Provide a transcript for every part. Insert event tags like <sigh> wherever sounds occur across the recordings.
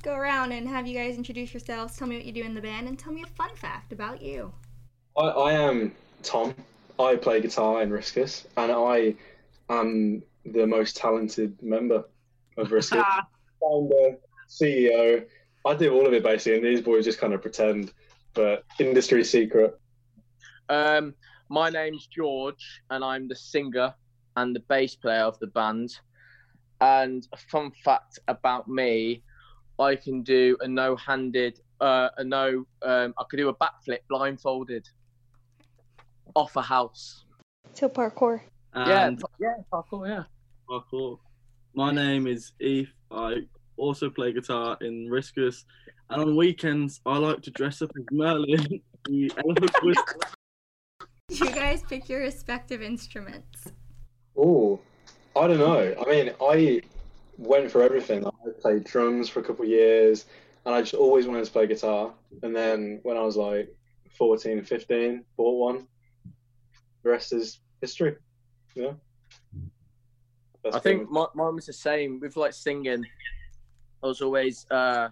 Let's go around and have you guys introduce yourselves, tell me what you do in the band, and tell me a fun fact about you. I, I am Tom. I play guitar in Riskus, and I am the most talented member of Riskus. <laughs> Founder, CEO. I do all of it basically, and these boys just kind of pretend, but industry secret. Um, my name's George, and I'm the singer and the bass player of the band. And a fun fact about me, I can do a no-handed, uh, a no, um, I could do a backflip blindfolded off a house. So parkour. And yeah, yeah, parkour, yeah. parkour. My name is Eve. I also play guitar in Riskus, and on weekends I like to dress up as Merlin, <laughs> the elephant whisperer. You guys pick your respective instruments. Oh, I don't know. I mean, I went for everything. I played drums for a couple of years, and I just always wanted to play guitar. And then when I was like 14, 15, bought one. The rest is history. Yeah. That's I think my, mine was the same with like singing. I was always uh,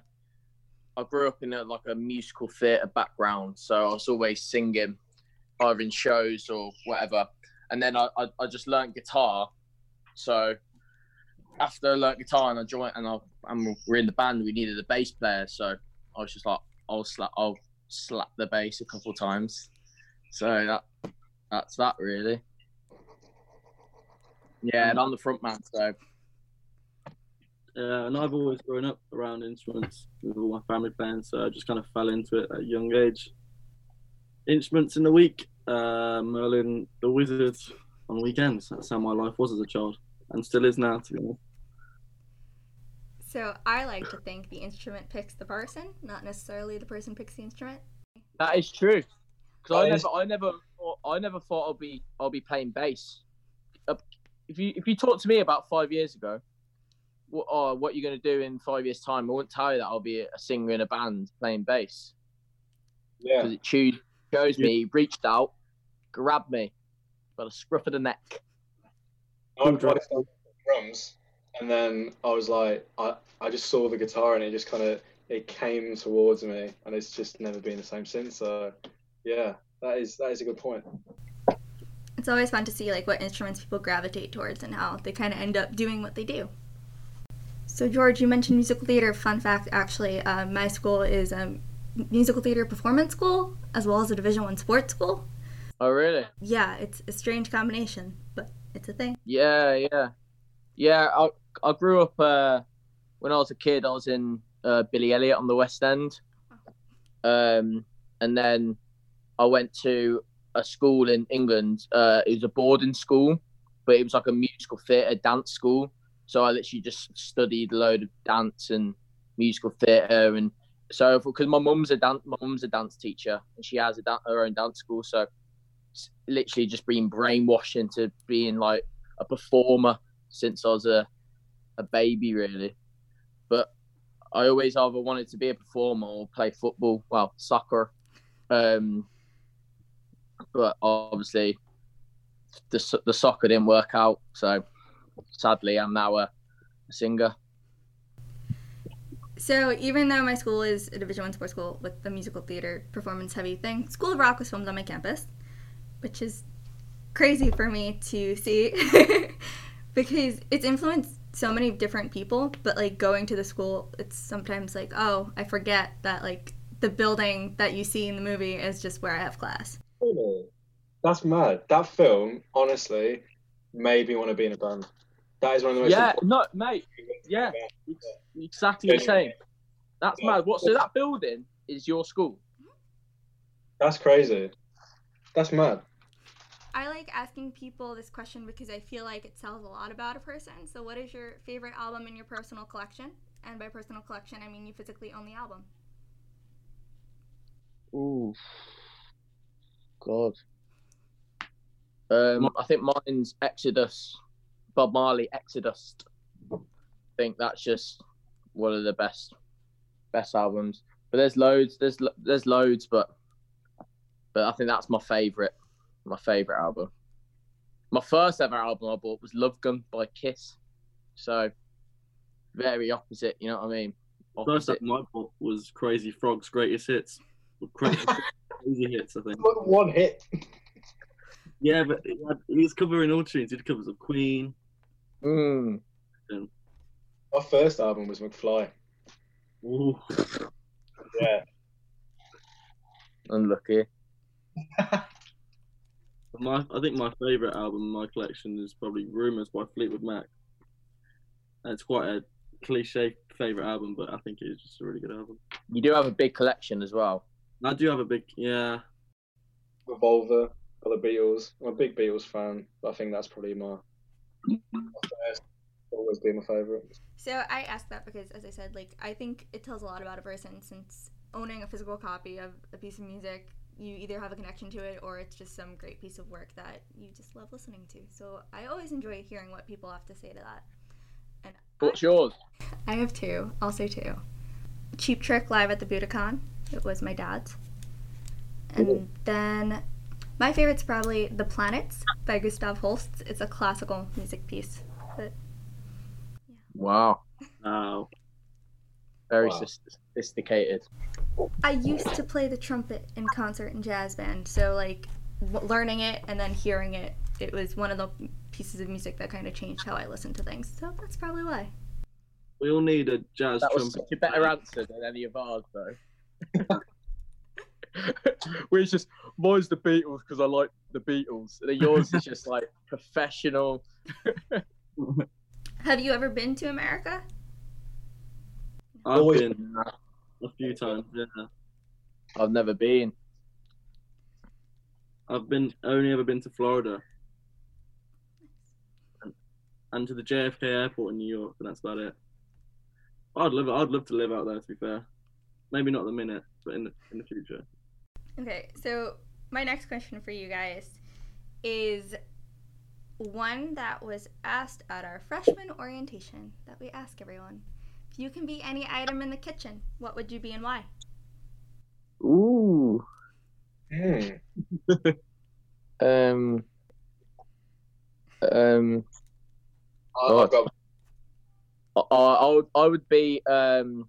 I grew up in a, like a musical theatre background, so I was always singing, either in shows or whatever. And then I, I, I just learned guitar. So after I learned guitar and I joined and I and we're in the band, we needed a bass player. So I was just like, I'll slap I'll slap the bass a couple of times. So that that's that really. Yeah, and I'm the front man, so and I've always grown up around instruments with all my family playing, so I just kind of fell into it at a young age. Instruments in the week, uh, Merlin the Wizard on weekends. That's how my life was as a child, and still is now, to be honest. So I like to think the instrument picks the person, not necessarily the person picks the instrument. That is true. Because I That is- never, I never, thought, I never thought I'll be, I'll be playing bass. If you, if you talked to me about five years ago, what, oh, what you're going to do in five years' time, I wouldn't tell you that I'll be a singer in a band playing bass. Yeah. Because it chose, chose me, reached out, grabbed me, by the scruff of the neck. I played some drums, and then I was like, I, I just saw the guitar, and it just kind of it came towards me, and it's just never been the same since. So, yeah, that is that is a good point. It's always fun to see like what instruments people gravitate towards and how they kind of end up doing what they do. So George, you mentioned musical theater. Fun fact, actually, uh, my school is a musical theater performance school as well as a Division One sports school. Oh, really? Yeah, it's a strange combination, but it's a thing. Yeah, yeah, yeah. I I grew up uh, when I was a kid. I was in uh, Billy Elliot on the West End, um, and then I went to a school in England. Uh, it was a boarding school, but it was like a musical theatre dance school. So I literally just studied a load of dance and musical theatre, and so because my mum's a dance, my mum's a dance teacher, and she has her own dance school. So literally just being brainwashed into being like a performer since I was a a baby, really. But I always either wanted to be a performer or play football, well, soccer. Um, but obviously, the the soccer didn't work out, so sadly, I'm now a, a singer. So even though my school is a Division One sports school with the musical theater performance heavy thing, School of Rock was filmed on my campus, which is crazy for me to see <laughs> because it's influenced so many different people. But like going to the school, it's sometimes like, oh, I forget that like the building that you see in the movie is just where I have class. Really? That's mad. That film, honestly, made me want to be in a band. That is one of the most. Yeah, important no, mate, yeah. be in a band. exactly the same. That's Yeah. mad. What? So that building is your school? That's crazy. That's mad. I like asking people this question because I feel like it tells a lot about a person. So, what is your favorite album in your personal collection? And by personal collection, I mean you physically own the album. Ooh, God. Um, I think mine's Exodus, Bob Marley, Exodus. I think that's just one of the best, best albums. But there's loads, there's there's loads, but but I think that's my favorite, my favorite album. My first ever album I bought was Love Gun by Kiss, so very opposite. You know what I mean? First album I bought was Crazy Frog's greatest hits. Crazy, <laughs> crazy hits, I think. One hit. Yeah, but he had- he was covering all tunes. He did covers of Queen. Mm. Our first album was McFly. Ooh. Yeah. Unlucky. <laughs> But My, I think my favourite album in my collection is probably Rumours by Fleetwood Mac. And it's quite a cliche favourite album, but I think it's just a really good album. You do have a big collection as well. I do have a big, yeah. Revolver by the Beatles. I'm a big Beatles fan. But I think that's probably my, my first. Always be my favourite. So I ask that because, as I said, like I think it tells a lot about a person since owning a physical copy of a piece of music, you either have a connection to it or it's just some great piece of work that you just love listening to. So I always enjoy hearing what people have to say to that. And What's yours? I have two, I'll say two. Cheap Trick live at the Budokan. It was my dad's. And then my favorite's probably The Planets by Gustav Holst. It's a classical music piece. But Wow. Wow. Very Wow. sis- sophisticated. I used to play the trumpet in concert and jazz band, so like learning it and then hearing it, it was one of the pieces of music that kind of changed how I listen to things. So that's probably why. We all need a jazz That was trumpet. such a better answer than any of ours, though. <laughs> We're just mine's the Beatles because I like the Beatles. And yours is just like professional. <laughs> Have you ever been to America? I've Always- been a few times, yeah. I've never been. I've been only ever been to Florida. And, and to the JFK airport in New York, and that's about it. I'd love I'd love to live out there to be fair. Maybe not at the minute, but in the in the future. Okay, so my next question for you guys is one that was asked at our freshman orientation that we ask everyone. If you can be any item in the kitchen, what would you be and why? Ooh. Hmm. <laughs> Um. Um. I- I've I, I would I would be um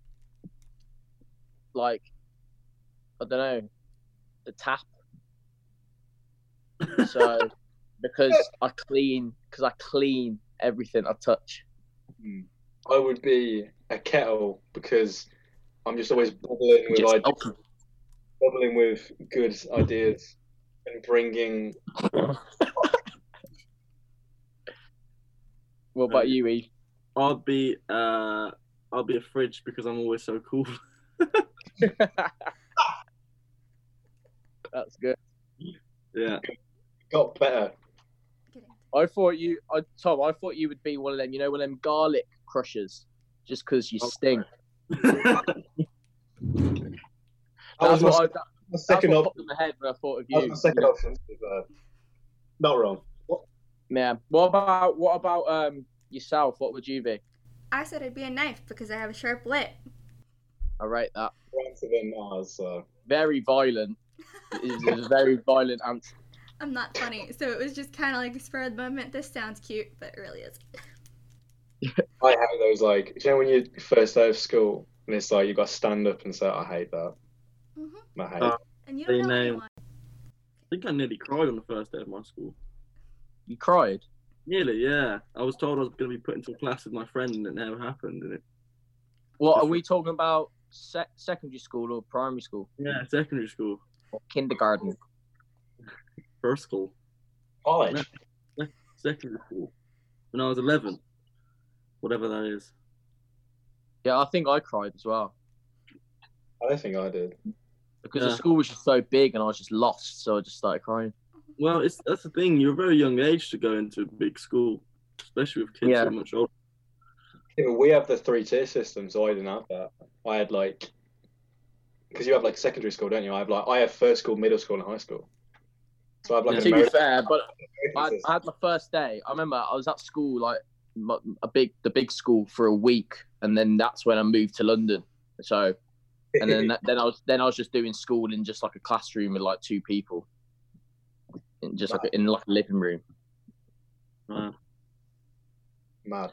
like I don't know the tap. <laughs> So because I clean because I clean everything I touch. I would be a kettle because I'm just always bubbling with Just- ideas, bubbling with good ideas and bringing. <laughs> What about you, Eve? I'd be uh I'll be a fridge because I'm always so cool. <laughs> <laughs> That's good. yeah. Got better. I thought you, I, Tom. I thought you would be one of them. You know, one of them garlic crushers, just because you Oh, stink. That That's was my, what I, that, my second what option. popped in my head when I thought of That was you. my second option. to be fair. Not wrong. Yeah. What about what about um yourself? What would you be? I said I'd be a knife because I have a sharp wit. I rate that. Answer than ours. So. Very violent. It is a very <laughs> violent answer. I'm not funny, so it was just kind of like a spur of the moment. This sounds cute, but it really is. <laughs> I hate those like you know when you first day of school and it's like you got to stand up and say I hate that. hmm I hate. Uh, it. And you don't know anyone. I think I nearly cried on the first day of my school. You cried. Nearly, yeah. I was told I was going to be put into a class with my friend, and it never happened. And it, What are we talking about? Se- secondary school or primary school yeah, secondary school, or kindergarten? first school, College. secondary school, when I was 11, whatever that is. Yeah, I think I cried as well I don't think I did. because the school was just so big and I was just lost, so I just started crying. Well, it's that's the thing. You're a very young age to go into a big school, especially with kids Yeah. so much older. Yeah, but we have the three tier system, so I didn't have that. I had like, because you have like secondary school, don't you? I have like I have first school, middle school, and high school. So I have like Yeah. an to be American fair, but I, system. I had my first day. I remember I was at school like m- a big the big school for a week, and then that's when I moved to London. So and then then I was then I was just doing school in just like a classroom with like two people, in just like a, in like a living room. Mad.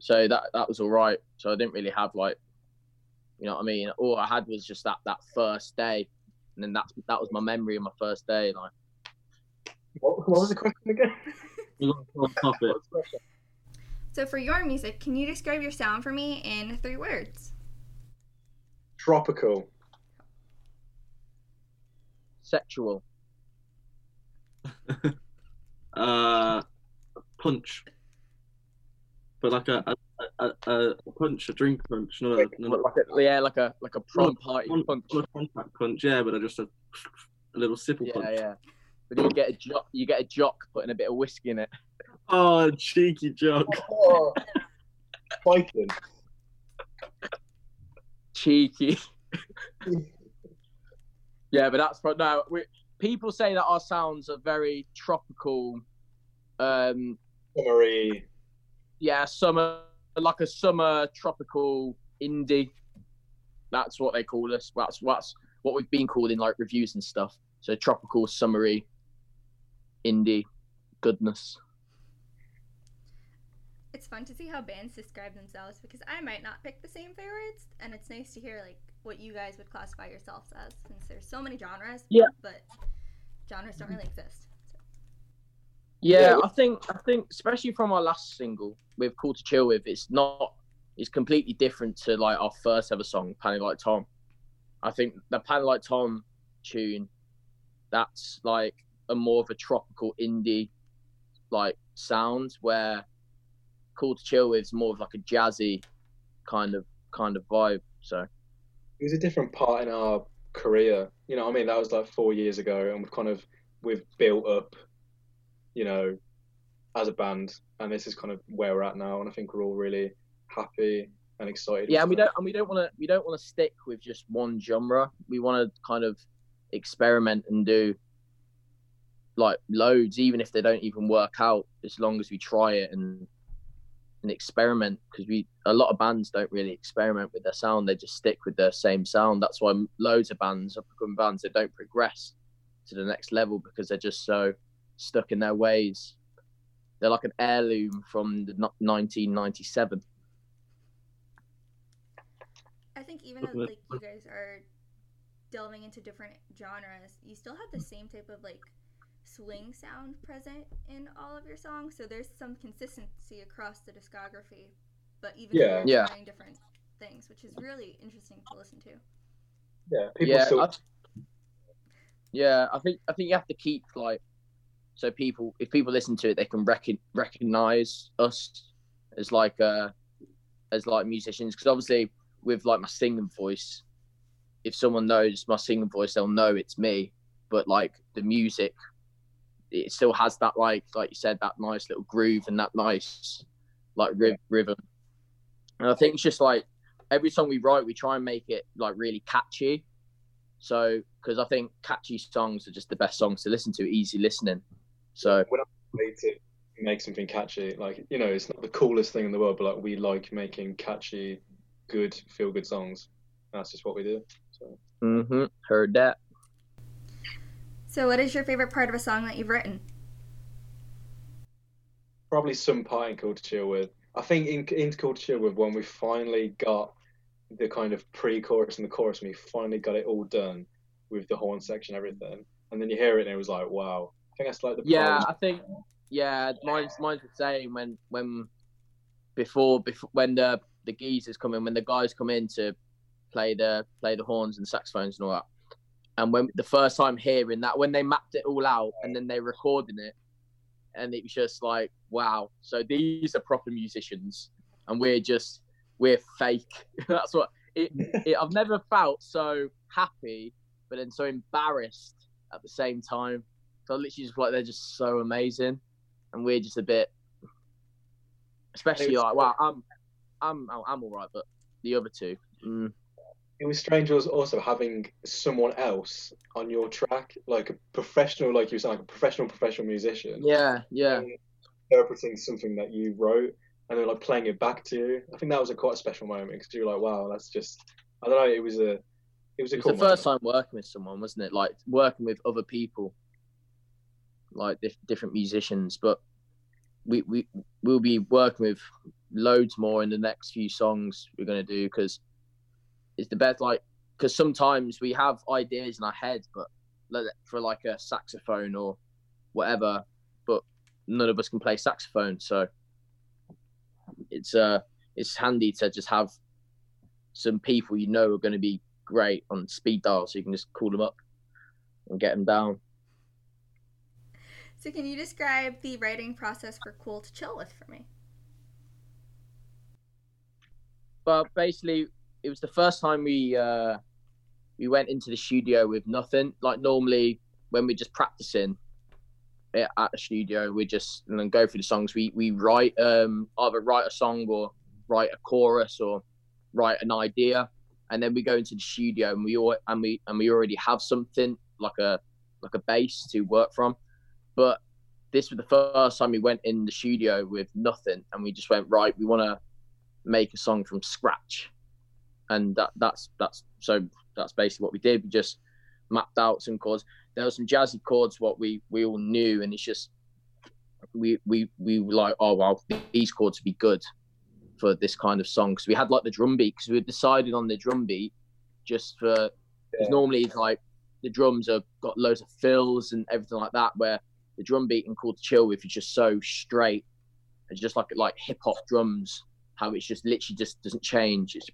So that that was all right. So I didn't really have like You know what I mean? All I had was just that that first day, and then that's that was my memory of my first day. Like, What, what was the question again? <laughs> You got to top it. So for your music, can you describe your sound for me in three words? Tropical. sexual. <laughs> Uh, punch. But like a a, a, a a punch, a drink punch, not a, not a, Like a, yeah, like a like a prom party not punch. a contact punch, yeah, but just a, a little sipple Yeah, punch. yeah. yeah. But you get a jock, you get a jock putting a bit of whiskey in it. Oh, cheeky joke. <laughs> Fighting. Cheeky. <laughs> yeah, but that's for no. We, people say that our sounds are very tropical. Um, Summery. yeah, summer like a summer tropical indie. That's what they call us. That's that's what we've been called in like reviews and stuff. So tropical, summery, indie, goodness. It's fun to see how bands describe themselves because I might not pick the same favorites, and it's nice to hear like what you guys would classify yourselves as, since there's so many genres. Yeah. But genres don't really exist. So. Yeah, Yeah. I think I think especially from our last single with "Cool to Chill With," it's not it's completely different to like our first ever song, "Panic Like Tom." I think the "Panic Like Tom" tune, that's like a more of a tropical indie like sound, where "Cool to Chill With" is more of like a jazzy kind of kind of vibe. So It was a different part in our career. You know, I mean, that was like four years ago, and we've kind of we've built up, you know, as a band, and this is kind of where we're at now. And I think we're all really happy and excited. yeah, and we with don't and we don't want to we don't want to stick with just one genre. We want to kind of experiment and do like loads, even if they don't even work out, as long as we try it and and experiment. Because we a lot of bands don't really experiment with their sound; they just stick with their same sound. That's why loads of bands, up and bands, that don't progress to the next level because they're just so stuck in their ways. They're like an heirloom from the 1997. I think even though like you guys are delving into different genres, you still have the same type of like swing sound present in all of your songs. So there's some consistency across the discography, but even Yeah. though you're Yeah. trying different things, which is really interesting to listen to. Yeah, people yeah, still. I, yeah. I think I think you have to keep like so people if people listen to it, they can recon, recognize us as like uh as like musicians because obviously with like my singing voice, if someone knows my singing voice, they'll know it's me. But like the music, it still has that like like you said that nice little groove and that nice like ry- rhythm. And I think it's just like every song we write, we try and make it like really catchy. So, because I think catchy songs are just the best songs to listen to, easy listening. So, way to make something catchy. Like, you know, it's not the coolest thing in the world, but like we like making catchy, good, feel good songs. That's just what we do. So hmm heard that. So, what is your favorite part of a song that you've written? probably some part in Cool to Chill With. I think in, in Cool to Chill With, when we finally got the kind of pre-chorus and the chorus, and we finally got it all done with the horn section, everything, and then you hear it and it was like, wow. I think that's like the Yeah, part- I think yeah, mine's mine's the same. When when before before when the the geezers come in, when the guys come in to play the play the horns and saxophones and all that, and when the first time hearing that, when they mapped it all out and then they're recording it, and it was just like wow. So these are proper musicians, and we're just we're fake. <laughs> That's what it, <laughs> it. I've never felt so happy, but then so embarrassed at the same time. So I literally just like they're just so amazing, and we're just a bit, especially like wow, I'm, I'm, I'm all right, but the other two, mm, it was strange was also having someone else on your track, like a professional, like you said, like a professional professional musician, yeah, yeah, um, interpreting something that you wrote and then like playing it back to you. I think that was a quite a special moment because you were like, wow, that's just I don't know. It was a it was a It was cool the first moment. time working with someone, wasn't it? Like working with other people, like dif- different musicians. But we we we'll be working with loads more in the next few songs we're gonna do because is the best. Like, because sometimes we have ideas in our head, but for like a saxophone or whatever, but none of us can play saxophone, so it's uh it's handy to just have some people you know are going to be great on speed dial, so you can just call them up and get them down. So, can you describe the writing process for Cool to Chill with for me? But basically, it was the first time we uh, we went into the studio with nothing. Like normally, when we're just practicing at the studio, we just and then go through the songs. We we write um, either write a song or write a chorus or write an idea, and then we go into the studio and we all and we and we already have something like a like a base to work from. But this was the first time we went in the studio with nothing, and we just went right. We want to make a song from scratch, and that that's that's so that's basically what we did. We just mapped out some chords. There were some jazzy chords what we we all knew, and it's just we we we were like, oh well, these chords would be good for this kind of song because we had like the drum beat because we decided on the drum beat just for because normally like the drums have got loads of fills and everything like that where the drum beat and called chill with is just so straight it's just like like hip hop drums how it's just literally just doesn't change it's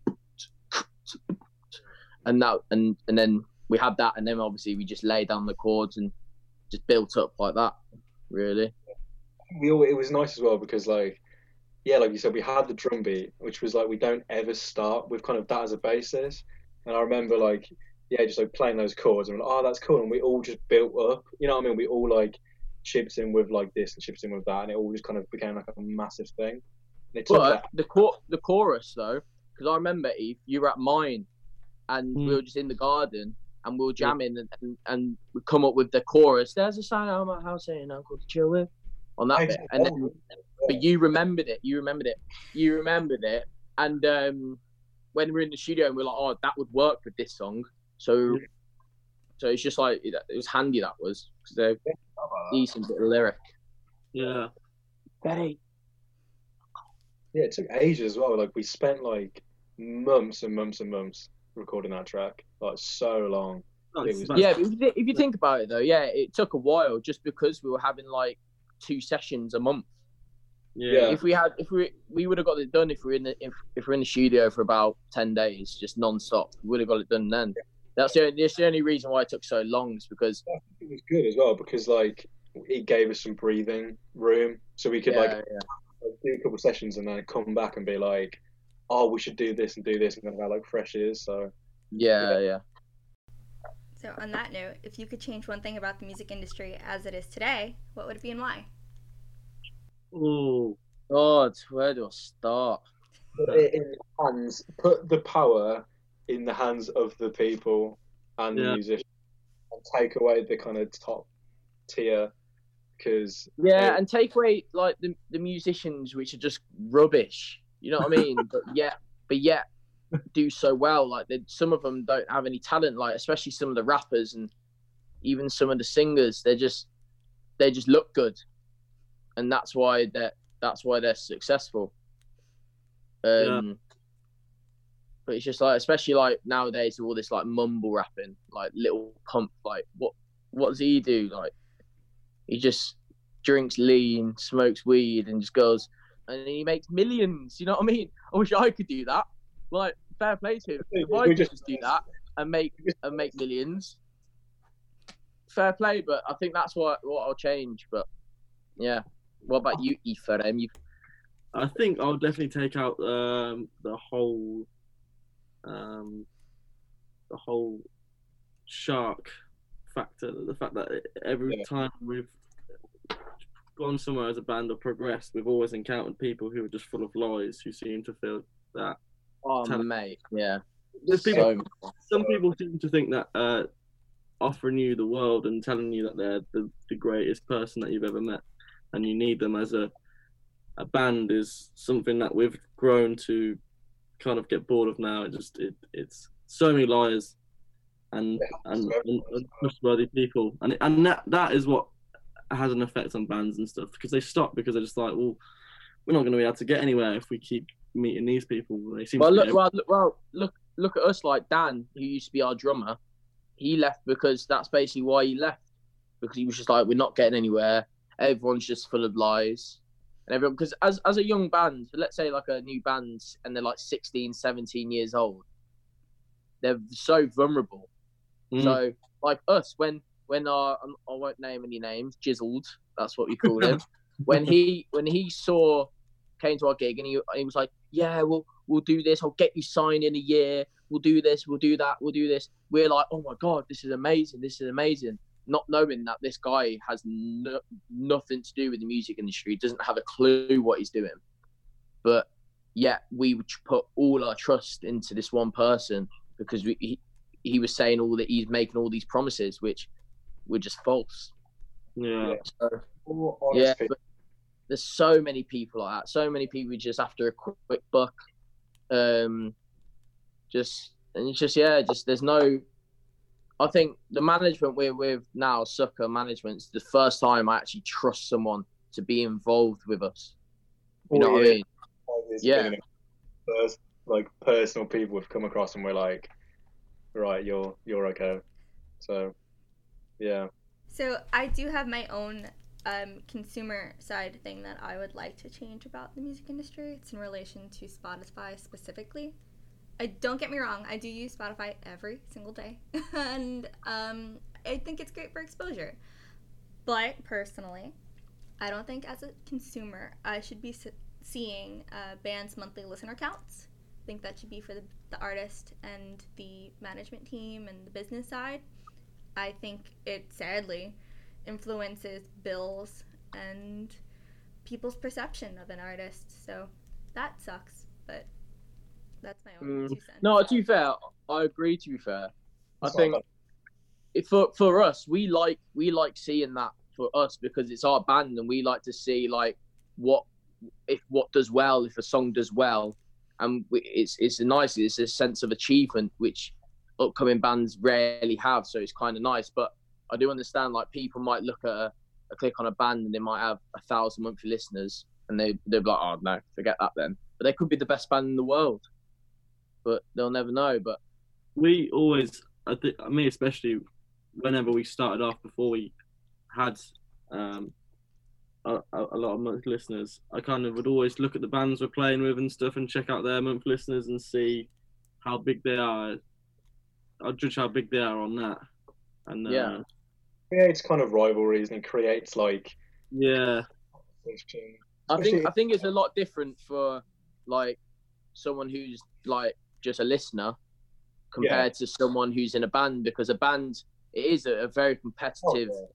and that and and then we had that and then obviously we just lay down the chords and just built up like that really. We all, it was nice as well because like yeah like you said we had the drum beat which was like we don't ever start with kind of that as a basis. And i remember like yeah just like playing those chords and like, oh that's cool. And we all just built up you know what i mean? We all like chipped in with like this and chipped in with that and it all just kind of became like a massive thing. And it took but that the cor- the chorus though because i remember eve you were at mine and we Mm. were just in the garden and we were jamming and, and, and we come up with the chorus there's a sign on of my house saying i'm to chill with on that bit and then but you remembered it. You remembered it. You remembered it. And um, when we were in the studio, and we are like, "Oh, that would work with this song." So, so it's just like it, it was handy. That was because they're decent bit of lyric. Yeah. Very. yeah it took ages as well like we spent like months and months and months recording that track like so long oh, Nice. was- Yeah, if you, thi- if you think about it though, yeah, it took a while just because we were having like two sessions a month. yeah. If we had, if we we would have got it done if we are in the if, if we're in the studio for about ten days, just non-stop. We would have got it done then. That's the only, that's the only reason why it took so long is because it was good as well because like it gave us some breathing room so we could yeah, like yeah. do a couple of sessions and then come back and be like oh we should do this and do this and kind of have like fresh ears so yeah, yeah. So, on that note, if you could change one thing about the music industry as it is today, what would it be and why? Oh, God, where do I start? put it in the hands put the power in the hands of the people and the Yeah. musicians and take away the kind of top tier because Yeah, and take away like the the musicians, which are just rubbish. You know what I mean? but yet, but yet, do so well. Like they, some of them don't have any talent. Like especially some of the rappers and even some of the singers. They just they just look good, and that's why that that's why they're successful. Um, But it's just like, especially like nowadays, with all this like mumble rapping, like Lil Pump. Like what what does he do? Like he just drinks lean, smokes weed, and just goes, and he makes millions. You know what I mean? I wish I could do that. Like, fair play to him. If I We could just- just do that and make and make millions, fair play. But I think that's what what I'll change. But yeah, what about you, Ephraim? You I think I'll definitely take out um, the whole, um, the whole shark factor. The fact that every Yeah. time we've gone somewhere as a band or progressed, we've always encountered people who are just full of lies, who seem to feel that. oh Tell- mate, yeah. There's people. So Some people seem to think that uh, offering you the world and telling you that they're the, the greatest person that you've ever met, and you need them as a a band is something that we've grown to kind of get bored of now. It just it it's so many liars and Yeah, and, so- and untrustworthy people, and and that that is what has an effect on bands and stuff because they stop because they're just like, well, we're not going to be able to get anywhere if we keep meeting these people. They seem well, to look, be well, look, well, look, look at us like Dan, who used to be our drummer. He left because that's basically why he left because he was just like, we're not getting anywhere. Everyone's just full of lies. And everyone, because as, as a young band, let's say like a new band and they're like 16, 17 years old, they're so vulnerable. Mm. So like us, when when our I won't name any names, Jizzled, that's what we called him. <laughs> when he when he saw came to our gig and he he was like, yeah, we'll we'll do this. I'll get you signed in a year. We'll do this. We'll do that. We'll do this. We're like, oh my god, this is amazing. This is amazing. Not knowing that this guy has no, nothing to do with the music industry, doesn't have a clue what he's doing. But yet we would put all our trust into this one person because we, he, he was saying all that he's making all these promises, which were just false. Yeah. So, All yeah, honest people. but there's so many people like that. So many people just after a quick, quick buck. Um, just and it's just yeah, just there's no. I think the management we're with now, Sucker Management's the first time I actually trust someone to be involved with us. You know what I mean? There's Yeah. First, like personal people we've come across and we're like, right, you're you're okay. So, yeah. So I do have my own um, consumer side thing that I would like to change about the music industry. It's in relation to Spotify specifically. I don't get me wrong, I do use Spotify every single day, <laughs> and um, I think it's great for exposure. But personally, I don't think as a consumer I should be seeing uh, bands' monthly listener counts. I think that should be for the, the artist and the management team and the business side. I think it sadly influences bills and people's perception of an artist. So that sucks, but that's my own Mm, two cents. No, to be fair, I agree. To be fair, I think if for for us, we like we like seeing that for us because it's our band and we like to see like what if what does well if a song does well, and we, it's it's a nice it's a sense of achievement which upcoming bands rarely have. So it's kind of nice, but I do understand like people might look at a, a click on a band and they might have a thousand monthly listeners and they they're like oh no forget that then, but they could be the best band in the world, but they'll never know. But we always, I think, me especially, whenever we started off before we had um, a, a lot of monthly listeners, I kind of would always look at the bands we're playing with and stuff and check out their monthly listeners and see how big they are. I'll judge how big they are on that. And uh, Yeah. creates kind of rivalries and it creates like yeah. I think I think it's a lot different for like someone who's like just a listener compared to someone who's in a band because a band it is a, a very competitive Oh,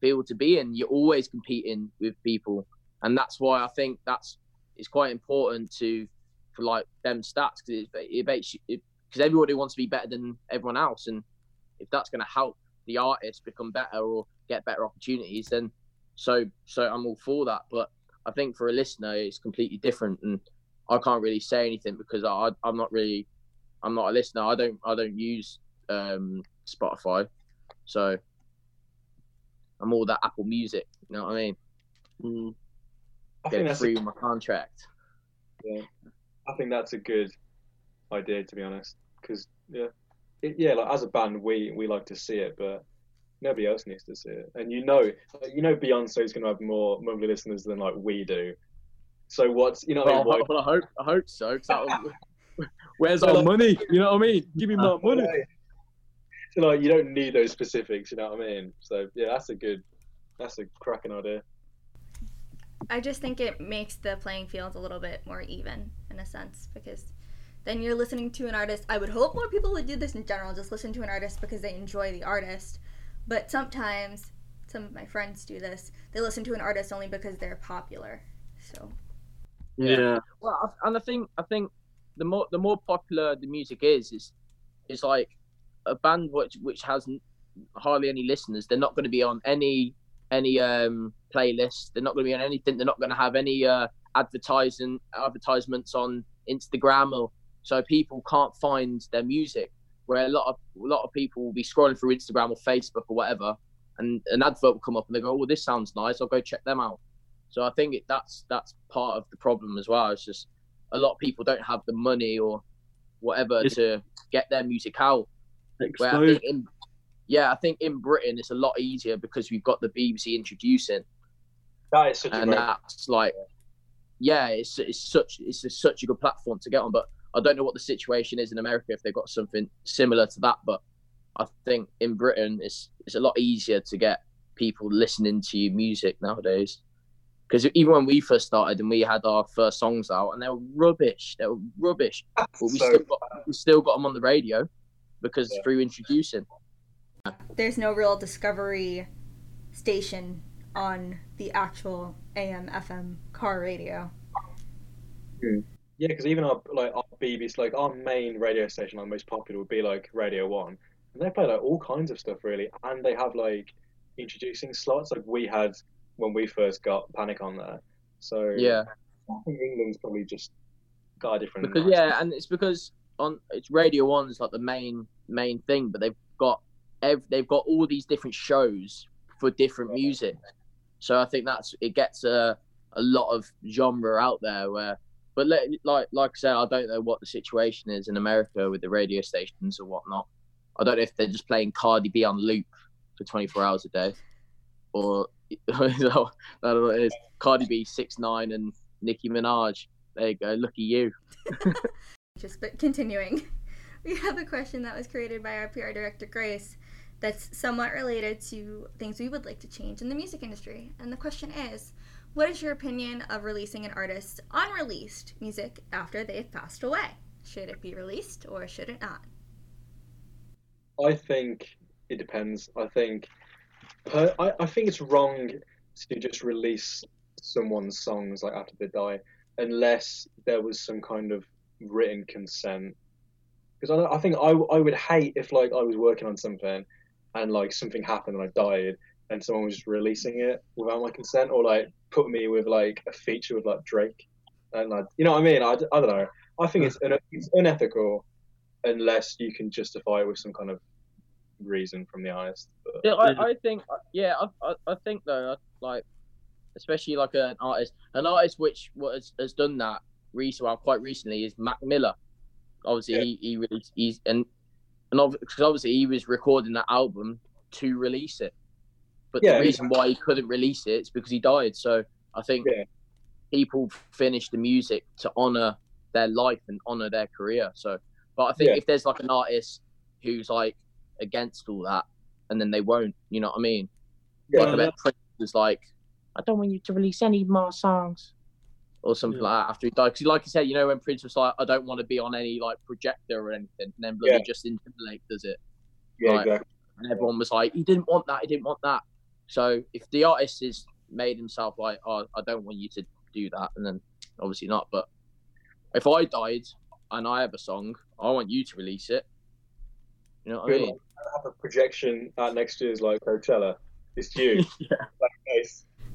field to be in. You're always competing with people, and that's why I think that's it's quite important to for like them stats because it, it makes you because everybody wants to be better than everyone else, and if that's going to help the artist become better or get better opportunities, then so so I'm all for that. But I think for a listener, it's completely different, and I can't really say anything because I I'm not really I'm not a listener. I don't I don't use um, Spotify, so I'm all that Apple Music. You know what I mean? Mm. I think Get that's free a, with my contract. I think that's a good idea to be honest, because yeah, it, yeah, like as a band, we we like to see it, but nobody else needs to see it. And you know, like, you know, Beyonce's gonna have more monthly listeners than like we do. So what's you know, what I Well, mean, well, I hope I hope so. 'cause that'll- <laughs> Where's our money? You know what I mean? Give me my <laughs> money. So like you don't need those specifics, you know what I mean? So yeah, that's a good, that's a cracking idea. I just think it makes the playing field a little bit more even in a sense because then you're listening to an artist. I would hope more people would do this in general, just listen to an artist because they enjoy the artist. But sometimes, some of my friends do this. They listen to an artist only because they're popular. So yeah, Well, and I think I think the more the more popular the music is, is is like a band which which has hardly any listeners. They're not going to be on any any um playlist. They're not going to be on anything. They're not going to have any uh advertising advertisements on Instagram or so people can't find their music. Where a lot of a lot of people will be scrolling through Instagram or Facebook or whatever, and an advert will come up and they go, "Oh, this sounds nice. I'll go check them out." So I think it, that's that's part of the problem as well. It's just a lot of people don't have the money or whatever It's- to get their music out. I in, yeah, I think in Britain it's a lot easier because we've got the BBC introducing, That is such a and great. that's like, yeah, it's it's such it's a, such a good platform to get on. But I don't know what the situation is in America if they've got something similar to that. But I think in Britain it's it's a lot easier to get people listening to your music nowadays. Because even when we first started and we had our first songs out, and they were rubbish, they were rubbish, <laughs> but we So still got we still got them on the radio because Yeah. through introducing. There's no real discovery station on the actual AM FM car radio. Hmm. Yeah, because even our like our BBC, like our main radio station, our most popular would be like Radio One, and they play like all kinds of stuff really, and they have like introducing slots like we had when we first got Panic on there. So Yeah. I think England's probably just got a different. because yeah, and it's because on it's Radio One is like the main main thing, but they've got ev- they've got all these different shows for different music. So I think that's it gets a a lot of genre out there where. But le- like like I said, I don't know what the situation is in America with the radio stations or whatnot. I don't know if they're just playing Cardi B on loop for 24 hours a day, or <laughs> I don't know what it is. Cardi B, six nine, and Nicki Minaj. There you go. At you. <laughs> Just continuing, <laughs> we have a question that was created by our PR director Grace that's somewhat related to things we would like to change in the music industry. And the question is, what is your opinion of releasing an artist's unreleased music after they've passed away? Should it be released or should it not? I think it depends. I think per, I, I think it's wrong to just release someone's songs like after they die unless there was some kind of written consent. Because I, I think I, I would hate if like I was working on something and like something happened and I died and someone was just releasing it without my consent or like put me with like a feature with like Drake and like you know what I mean I, I don't know I think it's un, it's unethical unless you can justify it with some kind of reason from the artist. But, Yeah, I, I think uh, yeah, I, I, I think though, like especially like an artist, an artist which was has done that recently, well, quite recently is Mac Miller. Obviously, Yeah. he he released he's and and because obviously he was recording that album to release it, but Yeah, the reason why he couldn't release it is because he died. So I think Yeah. people finish the music to honor their life and honor their career. So, but I think Yeah. if there's like an artist who's like against all that, and then they won't, you know what I mean? yeah, like I bet Prince was like, I don't want you to release any more songs, or something Yeah. like that after he died. Because, like I said, you know, when Prince was like, I don't want to be on any like projector or anything, and then bloody Yeah. Justin Timberlake does it, yeah, like- exactly. and everyone was like, he didn't want that, he didn't want that. So if the artist has made himself like, oh, I don't want you to do that, and then obviously not. But if I died and I have a song, I want you to release it. You know what I Good. mean? have a projection at next year's like Coachella. It's due. <laughs> yeah.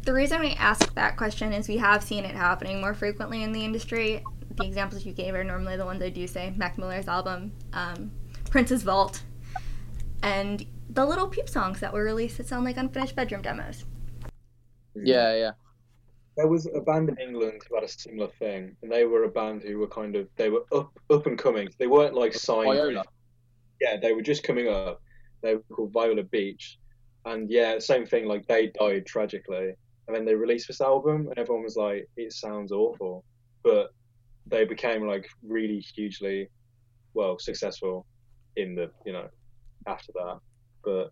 The reason we ask that question is we have seen it happening more frequently in the industry. The examples you gave are normally the ones I do say Mac Miller's album, um, Prince's Vault, and the Lil Peep songs that were released that sound like unfinished bedroom demos. Yeah, yeah. There was a band in England who had a similar thing, and they were a band who were kind of they were up up and coming. They weren't like signed. Viola. Yeah, they were just coming up. They were called Viola Beach, and yeah, same thing. Like they died tragically, and then they released this album, and everyone was like, "It sounds awful," but they became like really hugely, well, successful in the you know after that. But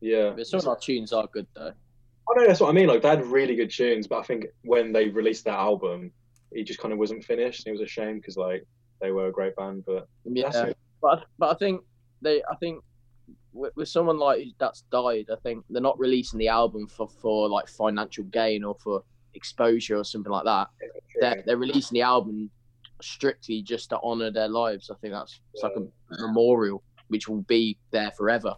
yeah, But some of our tunes are good though. I know that's what I mean. Like they had really good tunes, but I think when they released that album, it just kind of wasn't finished. It was a shame because like they were a great band, but Yeah, but but I think they I think with, with someone like that's died, I think they're not releasing the album for for like financial gain or for exposure or something like that. They're they're releasing the album strictly just to honor their lives. I think that's it's like a memorial which will be there forever.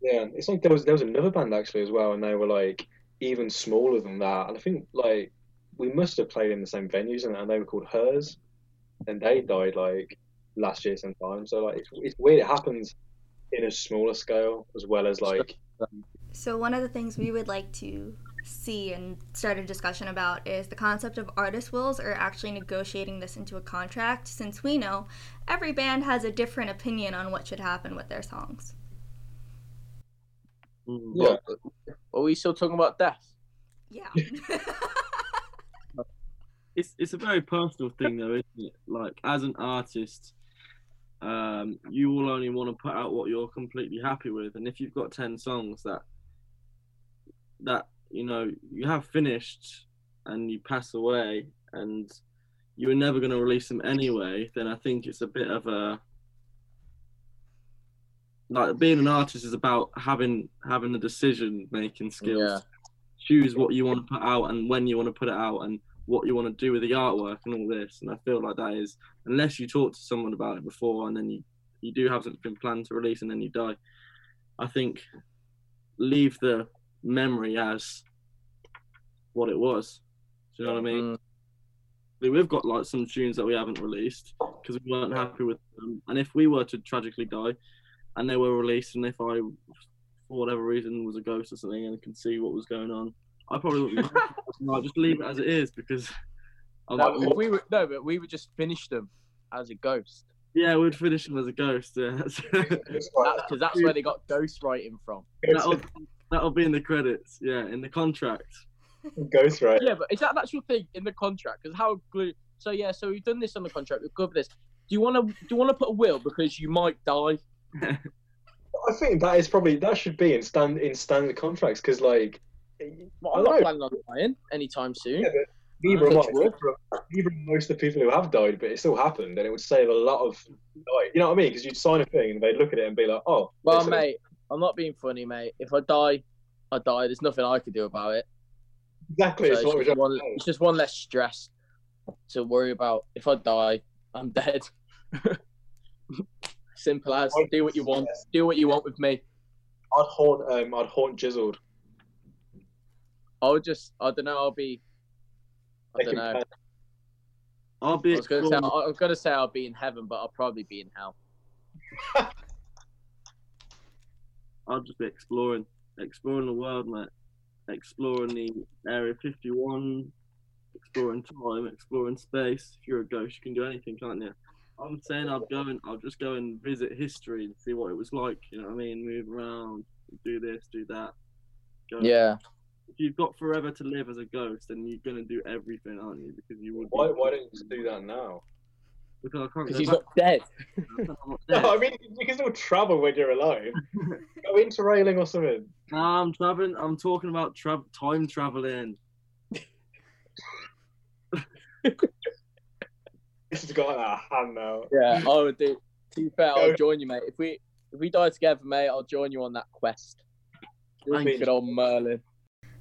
Yeah, it's like there was there was another band actually as well, and they were like even smaller than that. And I think like we must have played in the same venues, and, and they were called Her's, and they died like last year sometime. So like it's, it's weird. It happens in a smaller scale as well as like So one of the things we would like to see and start a discussion about is the concept of artist wills or actually negotiating this into a contract, since we know every band has a different opinion on what should happen with their songs. Mm. Yeah. Are we still talking about death? Yeah. <laughs> <laughs> it's it's a very personal thing though, isn't it? Like as an artist, um, you will only want to put out what you're completely happy with, and if you've got ten songs that that you know you have finished and you pass away and you were never going to release them anyway, then I think it's a bit of a like being an artist is about having having the decision making skills. Yeah. Choose what you want to put out and when you want to put it out and what you want to do with the artwork and all this. And I feel like that is unless you talk to someone about it before and then you you do have something planned to release and then you die. I think leave the memory as what it was. Do you know what I mean? Mm, we've got like some tunes that we haven't released because we weren't happy with them. And if we were to tragically die, and they were released, and if I, for whatever reason, was a ghost or something and could see what was going on, I probably wouldn't. Be no, just leave it as it is because. I'm no, like, if we would no, but we would just finish them as a ghost. yeah, we'd finish them as a ghost. Yeah, <laughs> Because that's where they got ghost writing from. that'll, that'll be in the credits. Yeah, in the contract. Ghost writing. Yeah, but is that an actual thing in the contract? Because how glue? So yeah, so we've done this on the contract. We've covered this. Do you want to? Do you want to put a will because you might die? <laughs> I think that is probably that should be in stand in standard contracts because like Well, I'm not know. planning on dying anytime soon. Yeah, but neither am Touch I. wood. Neither are most of the people who have died, but it still happened, and it would save a lot of like you know what I mean? Because you'd sign a thing and they'd look at it and be like, oh, Well, listen, mate, I'm not being funny, mate. If I die, I die. There's nothing I can do about it. exactly. So it's just one, it's just one less stress to worry about. If I die, I'm dead. <laughs> Simple as. Do what you want. Do what you want with me. I'd haunt, um, I'd haunt Jizzled. I would just. I don't know. I'll be. I don't know. I'll I be. was gonna say. I was gonna say I'll be in heaven, but I'll probably be in hell. <laughs> I'll just be exploring, exploring the world, mate. Exploring the Area 51, exploring time, exploring space. If you're a ghost, you can do anything, can't you? I'm saying I'll go and I'll just go and visit history and see what it was like. You know what I mean? Move around, do this, do that. Go. Yeah. If you've got forever to live as a ghost, then you're gonna do everything, aren't you? Because you would. Why, why don't you just do that now? Because I can't Because he's not dead. <laughs> I'm not No. I mean you can still travel when you're alive. <laughs> Go interrailing or something. No, I'm traveling. I'm talking about tra- time traveling. <laughs> This has got out of hand now. Yeah, I would do. To be fair, I'll join you, mate. If we if we die together, mate, I'll join you on that quest. Thank Good old Merlin.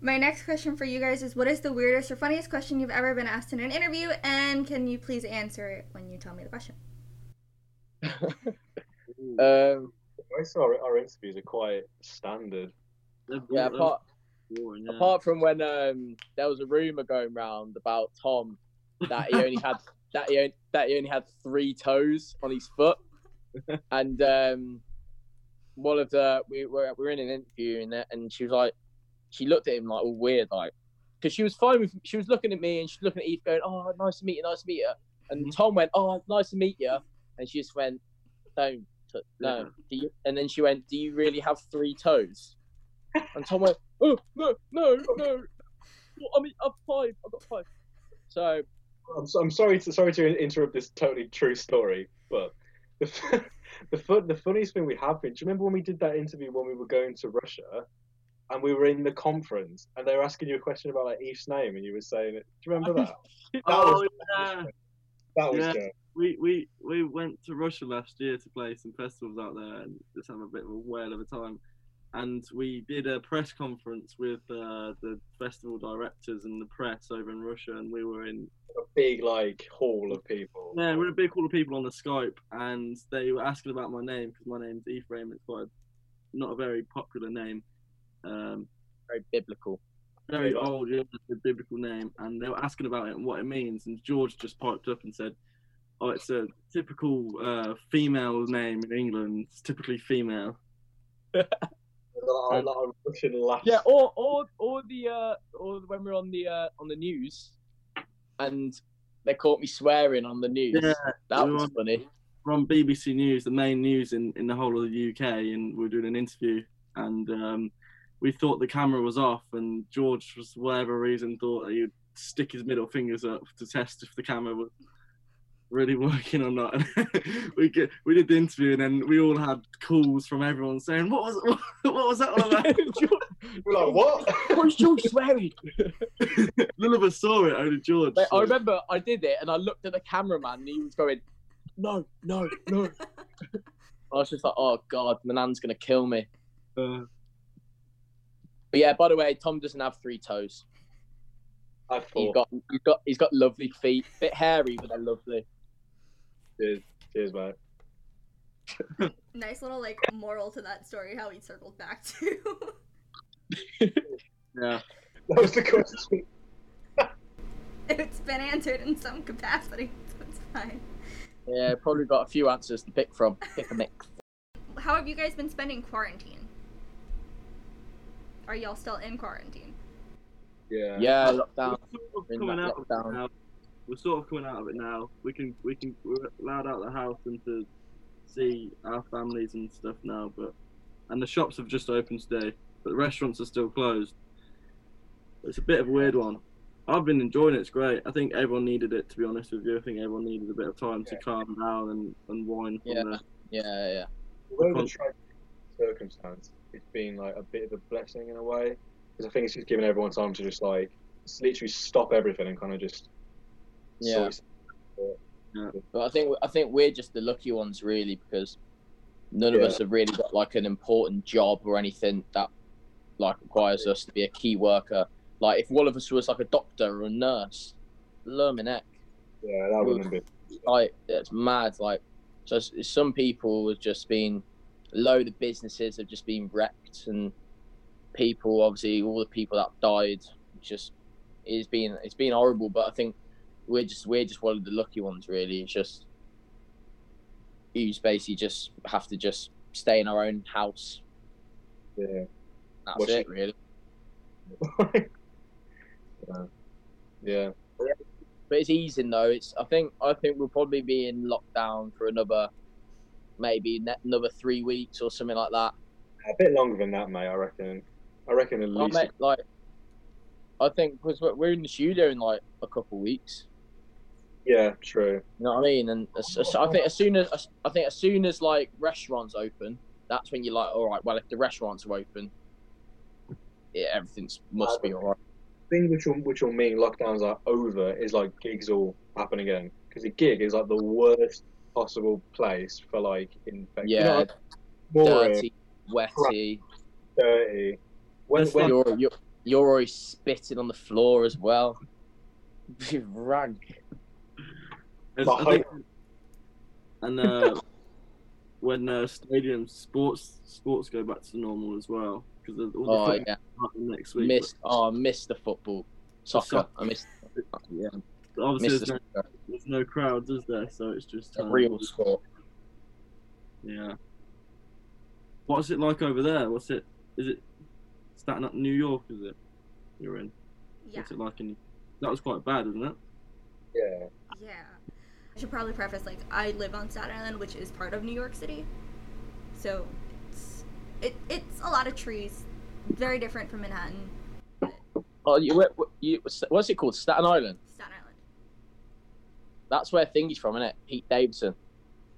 My next question for you guys is what is the weirdest or funniest question you've ever been asked in an interview? And can you please answer it when you tell me the question? <laughs> Um, Most of our, our interviews are quite standard. Yeah, apart boring, yeah. apart from when um there was a rumor going round about Tom that he only had <laughs> that he only, that he only had three toes on his foot, <laughs> and um one of the we were we were in an interview and and she was like she looked at him like all weird like because she was fine with she was looking at me and she was looking at Eve going oh nice to meet you nice to meet you and Mhm. Tom went oh nice to meet you and she just went don't t- no Yeah. do you and then she went do you really have three toes and Tom went oh no no no Well, I mean I've five I've got five so I'm, so, I'm sorry to sorry to interrupt this totally true story, but the <laughs> the fun, the funniest thing we have been. Do you remember when we did that interview when we were going to Russia, and we were in the conference, and they were asking you a question about like Eve's name, and you were saying it. Do you remember that? <laughs> Oh was- yeah. That was Yeah. good. We, we we went to Russia last year to play some festivals out there and just have a bit of a whale of a time. And we did a press conference with uh, the festival directors and the press over in Russia, and we were in A big like hall of people. yeah, we're a big hall of people on the Skype, and they were asking about my name because my name's Ephraim. It's quite a, not a very popular name, um, very biblical very old, yeah, it's biblical name, and they were asking about it and what it means. And George just piped up and said, "Oh, it's a typical uh, female name in England. It's typically female." <laughs> a lot, lot of Russian laughs. Yeah, or or or the uh, or when we're on the uh, on the news, and they caught me swearing on the news. Yeah, that was were- funny. we're on BBC News, the main news in, in the whole of the UK, and we are doing an interview, and um, we thought the camera was off, and George, for whatever reason, thought that he'd stick his middle fingers up to test if the camera was really <laughs> working or not. And <laughs> we get, we did the interview, and then we all had calls from everyone saying, "What was <laughs> what, was that all about?" We're like, what? What's George swearing? None of us saw it, only George. Mate, I remember I did it, and I looked at the cameraman, and he was going, "No, no, no." I was just like, "Oh God, Manan's gonna kill me." uh, But yeah, by the way, Tom doesn't have three toes. I He's thought. got, he's got, he's got lovely feet, bit hairy, but they're lovely. Cheers, cheers, mate. <laughs> nice little like moral to that story. How he circled back to. <laughs> yeah. That was the question. it's been answered in some capacity, <laughs> so it's fine. Yeah, probably got a few answers to pick from. Pick a mix. How have you guys been spending quarantine? Are y'all still in quarantine? Yeah. Yeah, lockdown. We're sort of coming that out of it now. We're sort of coming out of it now. We can we can we're allowed out of the house and to see our families and stuff now. But and the shops have just opened today, but the restaurants are still closed. It's a bit of a weird one. I've been enjoying it. It's great. I think everyone needed it. To be honest with you, I think everyone needed a bit of time to calm down and unwind from Yeah. the Yeah, yeah. Although the circumstance, it's been like a bit of a blessing in a way because I think it's just giving everyone time to just like literally stop everything and kind of just Yeah. sort it- But I think I think we're just the lucky ones, really, because none of Yeah. us have really got like an important job or anything that like requires us to be a key worker. Like if one of us was like a doctor or a nurse, luming heck, Yeah, that wouldn't be. like it's mad. Like so, some people have just been, a load of businesses have just been wrecked, and people, obviously, all the people that died, just it's been it's been horrible. But I think we're just we're just one of the lucky ones, really. It's just you just basically just have to just stay in our own house. Yeah. That's it, it. really. <laughs> yeah. Yeah. But it's easing though. It's I think I think we'll probably be in lockdown for another maybe another three weeks or something like that. A bit longer than that, mate. I reckon. I reckon at Oh, least. like, I think because we're, in the studio in like a couple of weeks. Yeah, true. You know what I mean? And I think as soon as I think as soon as like restaurants open, that's when you're like, all right, well, if the restaurants are open, yeah, everything's must be all right. thing which will which will mean lockdowns are over is like gigs all happen again because a gig is like the worst possible place for like infection. Yeah, You know, more dirty, wetty. dirty. When, when You're, you're you're always spitting on the floor as well. <laughs> Rank. It's- But think, <laughs> and uh, when uh, stadiums, sports, sports go back to normal as well because all the Oh football yeah, next week. missed. Oh, missed the football, soccer. soccer. I missed. Yeah, but obviously, there's no, soccer. there's no crowds, is there? So it's just A um, real sport. Yeah. What's it like over there? What's it? Is it Staten Up, New York? Is it? You're in. Yeah. What's it like in? That was quite bad, isn't it? yeah, Yeah. I should probably preface like I live on Staten Island, which is part of New York City. So it's it it's a lot of trees. Very different from Manhattan. Oh, you, what- what- you, what's it called? Staten Island. That's where Thingy's from, isn't it? Pete Davidson.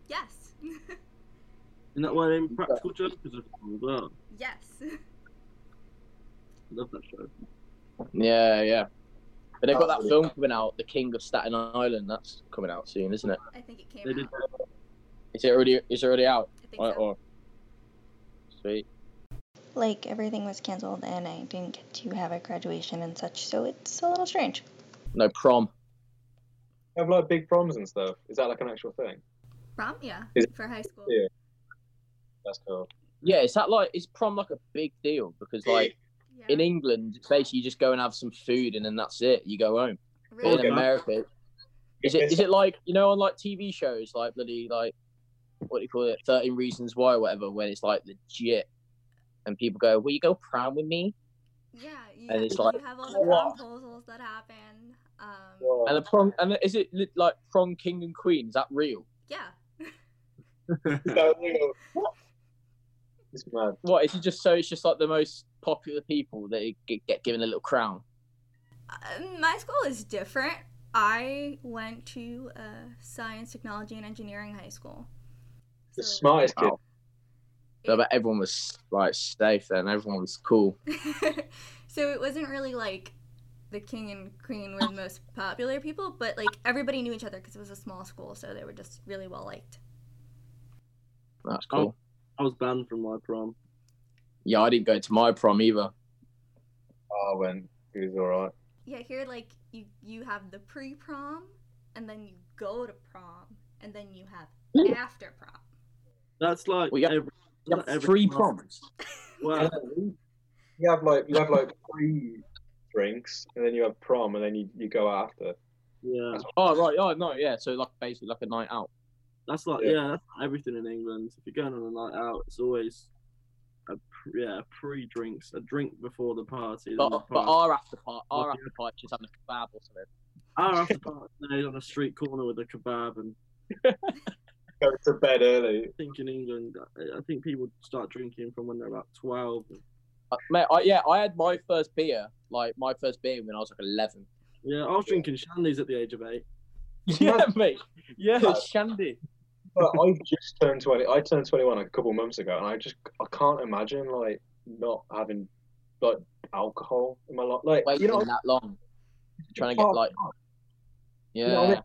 Yes. Isn't that where them practical jokers are from as well? yes. Love that show. Yeah, yeah. But they've got that film coming out, The King of Staten Island. That's coming out soon, isn't it? I think it came They did out. Is it already? Is it already out? I think Or, so. or- sweet. like everything was canceled and I didn't get to have a graduation and such, so it's a little strange. No prom. Have like big proms and stuff. Is that like an actual thing? Prom? Yeah. Is it- For high school. Yeah. That's cool. Yeah, is that like is prom like a big deal? Because like Yeah. in England, it's basically you just go and have some food and then that's it. You go home. But really? in Okay. America, is it is it like you know on like TV shows like bloody like what do you call it, Thirteen Reasons Why or whatever, when it's like legit and people go, "Will you go prom with me?" Yeah, you, And it's you like, have all the what? proposals that happen. Um, Well, And the prom, and is it like prom king and queen? Is that real? yeah. <laughs> that, you what? It's mad. What is it just so? It's just like the most popular people that get, get given a little crown. Uh, my school is different. I went to uh, science, technology, and engineering high school. The So- smartest kid. Wow. So, but everyone was like safe then. Everyone was cool. <laughs> so it wasn't really like the king and queen were the oh. most popular people, but like everybody knew each other because it was a small school, so they were just really well liked. That's cool. I was banned from my prom. Yeah, I didn't go to my prom either. Ah, oh, I went. He was alright. Yeah, here like you you have the pre prom, and then you go to prom, and then you have after prom. That's like We got- every, You have every three prom. proms. Well, <laughs> You have like you have like three drinks, and then you have prom, and then you, you go after. yeah, Oh right, oh no, yeah. So like basically like a night out. that's like Yeah. yeah, that's everything in England. If you're going on a night out, it's always a pre, yeah pre-drinks, a drink before the party. But the but our after party, our after party is having a kebab or something. our after <laughs> party is on a street corner with a kebab, and <laughs> Go to bed early. I think in England, I I think people start drinking from when they're about twelve. Uh, mate, I, yeah, I had my first beer, like my first beer when I was like eleven. Yeah, I was drinking shandies at the age of eight. <laughs> Yeah, mate. Yeah, Yeah. shandy. But I just turned twenty. I turned twenty-one a couple months ago, and I just I can't imagine like not having like alcohol in my life. Like Waiting you know, that long, trying to get like, yeah. You know I mean?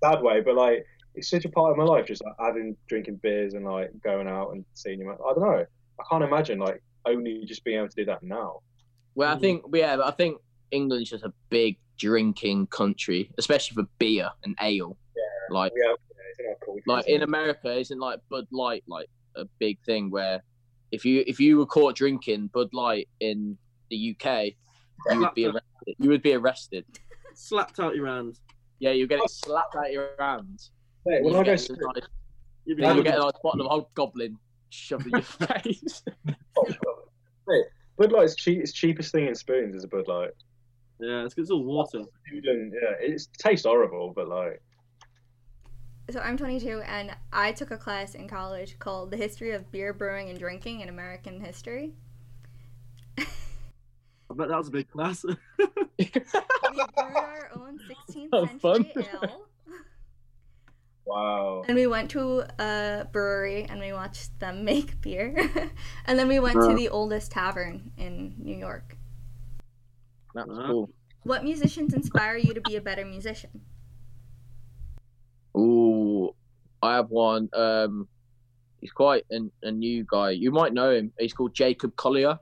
bad way, but like it's such a part of my life, just like having drinking beers and like going out and seeing you. I don't know. I can't imagine like only just being able to do that now. Well, I mm. think yeah, but I think England's just a big drinking country, especially for beer and ale. Like Yeah, yeah, it's in our culture, like in it? America, isn't like Bud Light like a big thing where if you if you were caught drinking Bud Light in the UK, you would be arrested. You would be arrested. Slapped out your hands. Yeah, you get it slapped out your hands. Mate, when You I go, get a nice- You'd be you like, get a nice bottle of old goblin shoved in your <laughs> face. <laughs> Mate, Bud Light's cheap. It's cheapest thing in spoons is a Bud Light. yeah, it's, 'cause it's all water. Even, yeah, it tastes horrible, but like So I'm 22, and I took a class in college called "The History of Beer Brewing and Drinking in American History." I bet that was a big class. <laughs> We brewed our own 16th century ale. Wow. And we went to a brewery and we watched them <laughs> make beer. <laughs> and then we went to the oldest tavern in New York. That's Uh-huh. cool. What musicians inspire you to be a better musician? Ooh, I have one. Um, he's quite an, a new guy. You might know him. He's called Jacob Collier.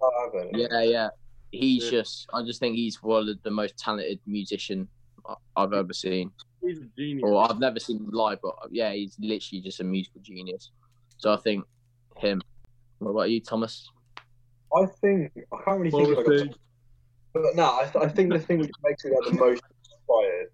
Oh, I haven't. Yeah, yeah. He's Yeah. just. I just think he's one of the most talented musician I've ever seen, He's a genius. or I've never seen him live. But yeah, he's literally just a musical genius. So I think him. What about you, Thomas? I think I can't really think of like But no, I, th- I think the thing which makes me like the most inspired,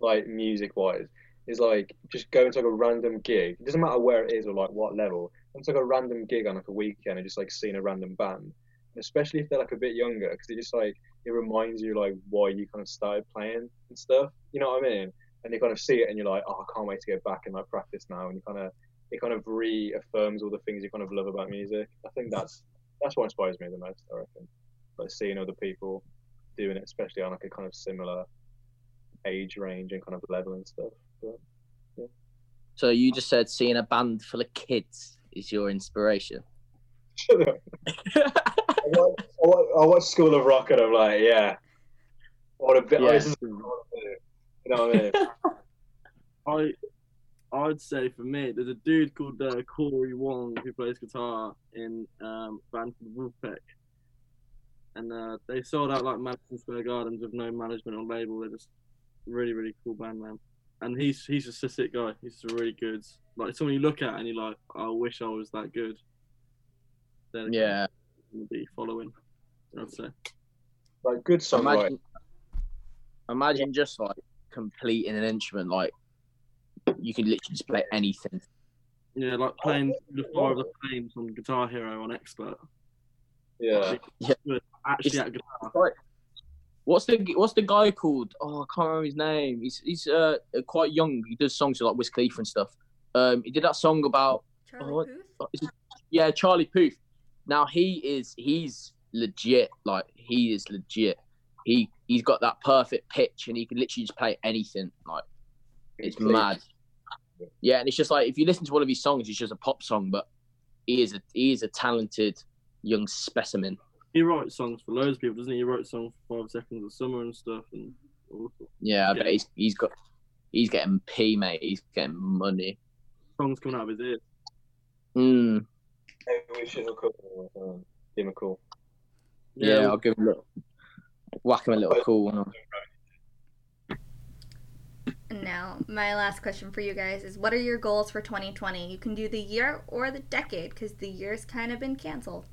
like music wise, is like just going to like a random gig. It doesn't matter where it is or like what level. It's like a random gig on like a weekend and just like seeing a random band, especially if they're like a bit younger, because it just like it reminds you like why you kind of started playing and stuff. You know what I mean? And you kind of see it and you're like, oh, I can't wait to get back and like practice now. And you kind of it kind of reaffirms all the things you kind of love about music. I think that's that's what inspires me the most. I reckon like seeing other people doing it, especially on like a kind of similar age range and kind of level and stuff. But, So you just said seeing a band full of kids is your inspiration. Shut up. I watch, I watch, I watch School of Rock and I'm like, yeah, what a bit. Oh, yeah. this is You know what I mean? I I'd say for me, there's a dude called uh, Corey Wong who plays guitar in um, band called Vulfpeck, and uh, they sold out like Madison Square Gardens with no management or label. They're just really really cool band, man. And he's he's just a sick guy. He's just really good. Like someone you look at and you're like, I wish I was that good. They're Yeah. kind of be following. I'd say. Like good songwriting. Imagine, imagine just like completing an instrument like you can literally just play anything. Yeah, like playing the Fire of the Flames on Guitar Hero on Expert. Yeah. yeah. Actually, It's- at guitar. Right. What's the what's the guy called? Oh, I can't remember his name. He's he's uh quite young. He does songs with like Wiz Khalifa and stuff. Um, he did that song about Charlie Oh, Puth? uh, it- yeah Charlie Puth. Now he is he's legit. Like he is legit. He he's got that perfect pitch and he can literally just play anything. Like it's Clean. mad. Yeah, and it's just like if you listen to one of his songs, it's just a pop song, but he is a he is a talented young specimen. He writes songs for loads of people, doesn't he? He wrote songs for Five Seconds of Summer and stuff. And Yeah, I Yeah. bet he's he's got he's getting p mate. He's getting money. songs coming out of his ears. Mm, Maybe we should record uh, give him a call. yeah, I'll give him a little whack him a little cool one. And now, my last question for you guys is what are your goals for 2020? You can do the year or the decade because the year's kind of been canceled.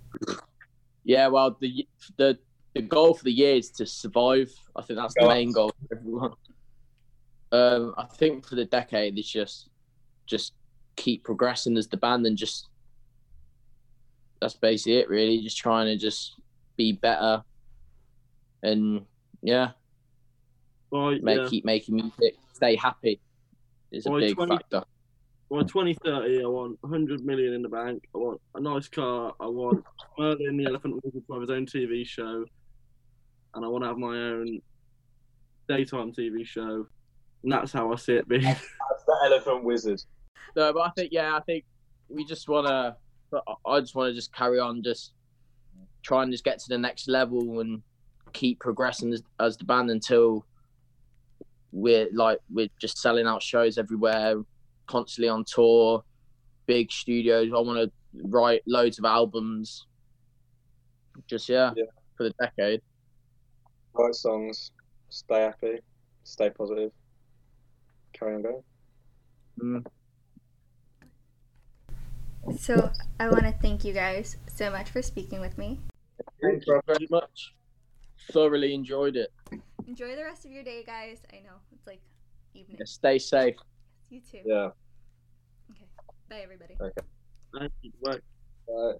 Yeah, well, the the the goal for the year is to survive. I think that's the Go main goal for everyone. Um, I think for the decade, it's just just keep progressing as the band and just that's basically it. Really, just trying to just be better and yeah, By, make yeah, keep making music, stay happy is a By big 20 factor. by 2030, I want 100 million in the bank. I want a nice car. I want Merlin the Elephant Wizard to have his own TV show. And I want to have my own daytime TV show. And that's how I see it being. That's the elephant wizard. No, but I think yeah, I think we just wanna. I just want to just carry on, just try and just get to the next level and keep progressing as, as the band until we're like we're just selling out shows everywhere, constantly on tour, big studios. I want to write loads of albums. Just yeah, Yeah. for the decade. Write songs. Stay happy. Stay positive. Carry on going. Mm. So, I want to thank you guys so much for speaking with me. Thank you very much. Thoroughly enjoyed it. Enjoy the rest of your day, guys. I know it's like evening. Yeah, stay safe. You too. Yeah. Okay. Bye, everybody. Okay. you. Bye. Right.